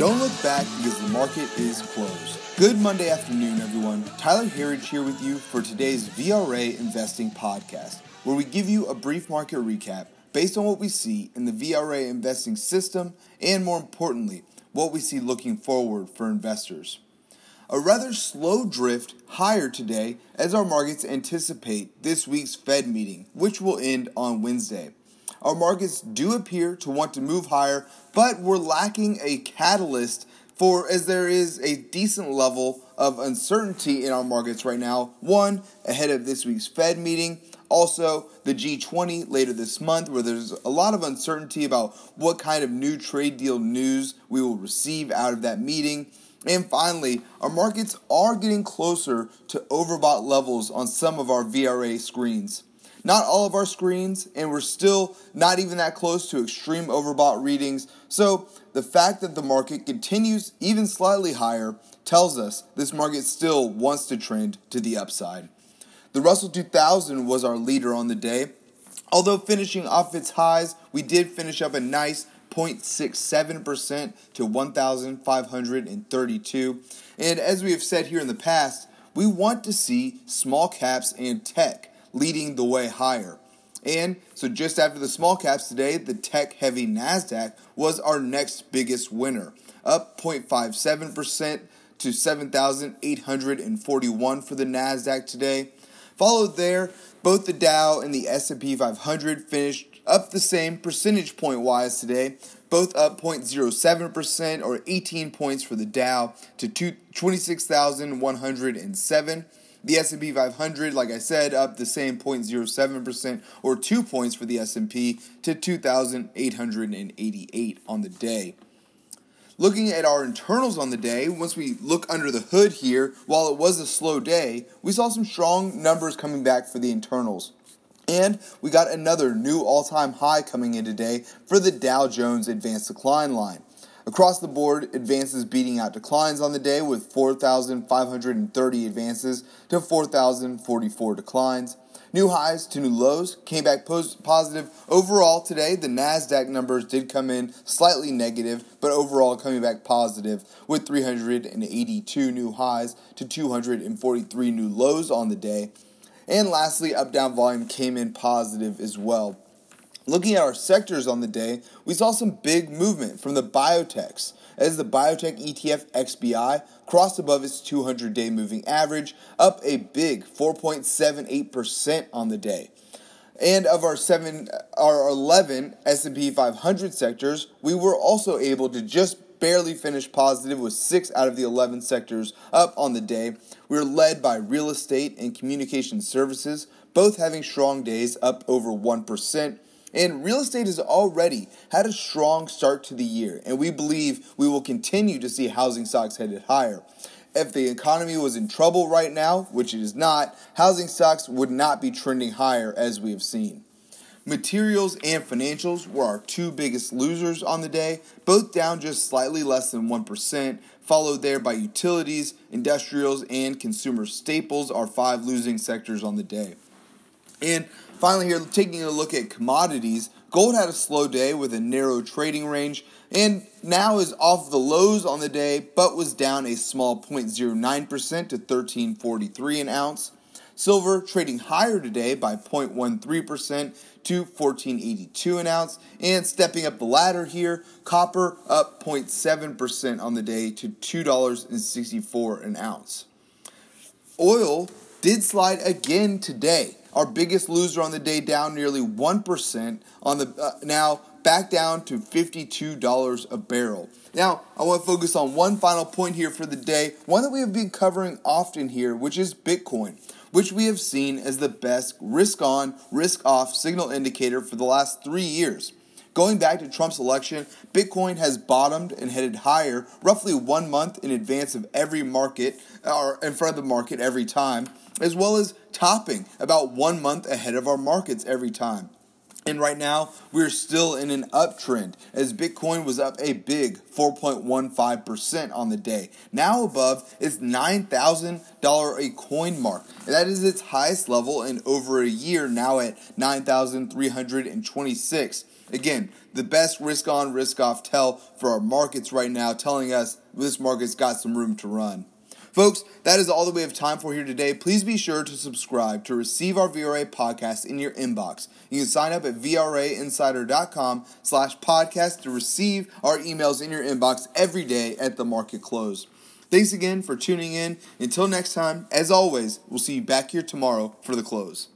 Don't look back because the market is closed. Good Monday afternoon, everyone. Tyler Herriage here with you for today's VRA Investing Podcast, where we give you a brief market recap based on what we see in the VRA investing system and, more importantly, what we see looking forward for investors. A rather slow drift higher today as our markets anticipate this week's Fed meeting, which will end on Wednesday. Our markets do appear to want to move higher, but we're lacking a catalyst for as there is a decent level of uncertainty in our markets right now. One, ahead of this week's Fed meeting, also the G20 later this month, where there's a lot of uncertainty about what kind of new trade deal news we will receive out of that meeting. And finally, our markets are getting closer to overbought levels on some of our VRA screens. Not all of our screens, and we're still not even that close to extreme overbought readings. So, the fact that the market continues even slightly higher tells us this market still wants to trend to the upside. The Russell 2000 was our leader on the day. Although finishing off its highs, we did finish up a nice 0.67% to 1,532. And as we have said here in the past, we want to see small caps and tech leading the way higher. And so, just after the small caps today, the tech heavy NASDAQ was our next biggest winner, up 0.57% to 7,841 for the NASDAQ today. Followed there, both the Dow and the S&P 500 finished up the same percentage point wise today, both up 0.07% or 18 points for the Dow to 26,107. The S&P 500, like I said, up the same 0.07% or 2 points for the S&P to 2888 on the day. Looking at our internals on the day, once we look under the hood here, while it was a slow day, we saw some strong numbers coming back for the internals. And we got another new all time high coming in today for the Dow Jones Advanced Decline line. Across the board, advances beating out declines on the day with 4,530 advances to 4,044 declines. New highs to new lows came back positive. Overall, today, the NASDAQ numbers did come in slightly negative, but overall coming back positive with 382 new highs to 243 new lows on the day. And lastly, up down volume came in positive as well. Looking at our sectors on the day, we saw some big movement from the biotechs as the biotech ETF XBI crossed above its 200 day moving average, up a big 4.78% on the day. And of our seven, our 11 S&P 500 sectors, we were also able to just barely finish positive with six out of the 11 sectors up on the day. We were led by real estate and communication services, both having strong days up over 1%. And real estate has already had a strong start to the year, and we believe we will continue to see housing stocks headed higher. If the economy was in trouble right now, which it is not, housing stocks would not be trending higher as we have seen. Materials and financials were our two biggest losers on the day, both down just slightly less than 1%, followed there by utilities, industrials, and consumer staples, our five losing sectors on the day. And finally, here, taking a look at commodities, gold had a slow day with a narrow trading range and now is off the lows on the day, but was down a small 0.09% to 1343 an ounce. Silver trading higher today by 0.13% to 1482 an ounce. And stepping up the ladder here, copper up 0.7% on the day to $2.64 an ounce. Oil did slide again today our biggest loser on the day down nearly 1% on the uh, now back down to $52 a barrel. Now, I want to focus on one final point here for the day, one that we have been covering often here, which is Bitcoin, which we have seen as the best risk on, risk off signal indicator for the last three years. Going back to Trump's election, Bitcoin has bottomed and headed higher roughly one month in advance of every market, or in front of the market every time, as well as topping about one month ahead of our markets every time. And right now, we're still in an uptrend as Bitcoin was up a big 4.15% on the day, now above its $9,000 a coin mark. That is its highest level in over a year, now at 9,326. Again, the best risk on, risk off tell for our markets right now, telling us this market's got some room to run. Folks, that is all that we have time for here today. Please be sure to subscribe to receive our VRA podcast in your inbox. You can sign up at VRAinsider.com slash podcast to receive our emails in your inbox every day at the market close. Thanks again for tuning in. Until next time, as always, we'll see you back here tomorrow for the close.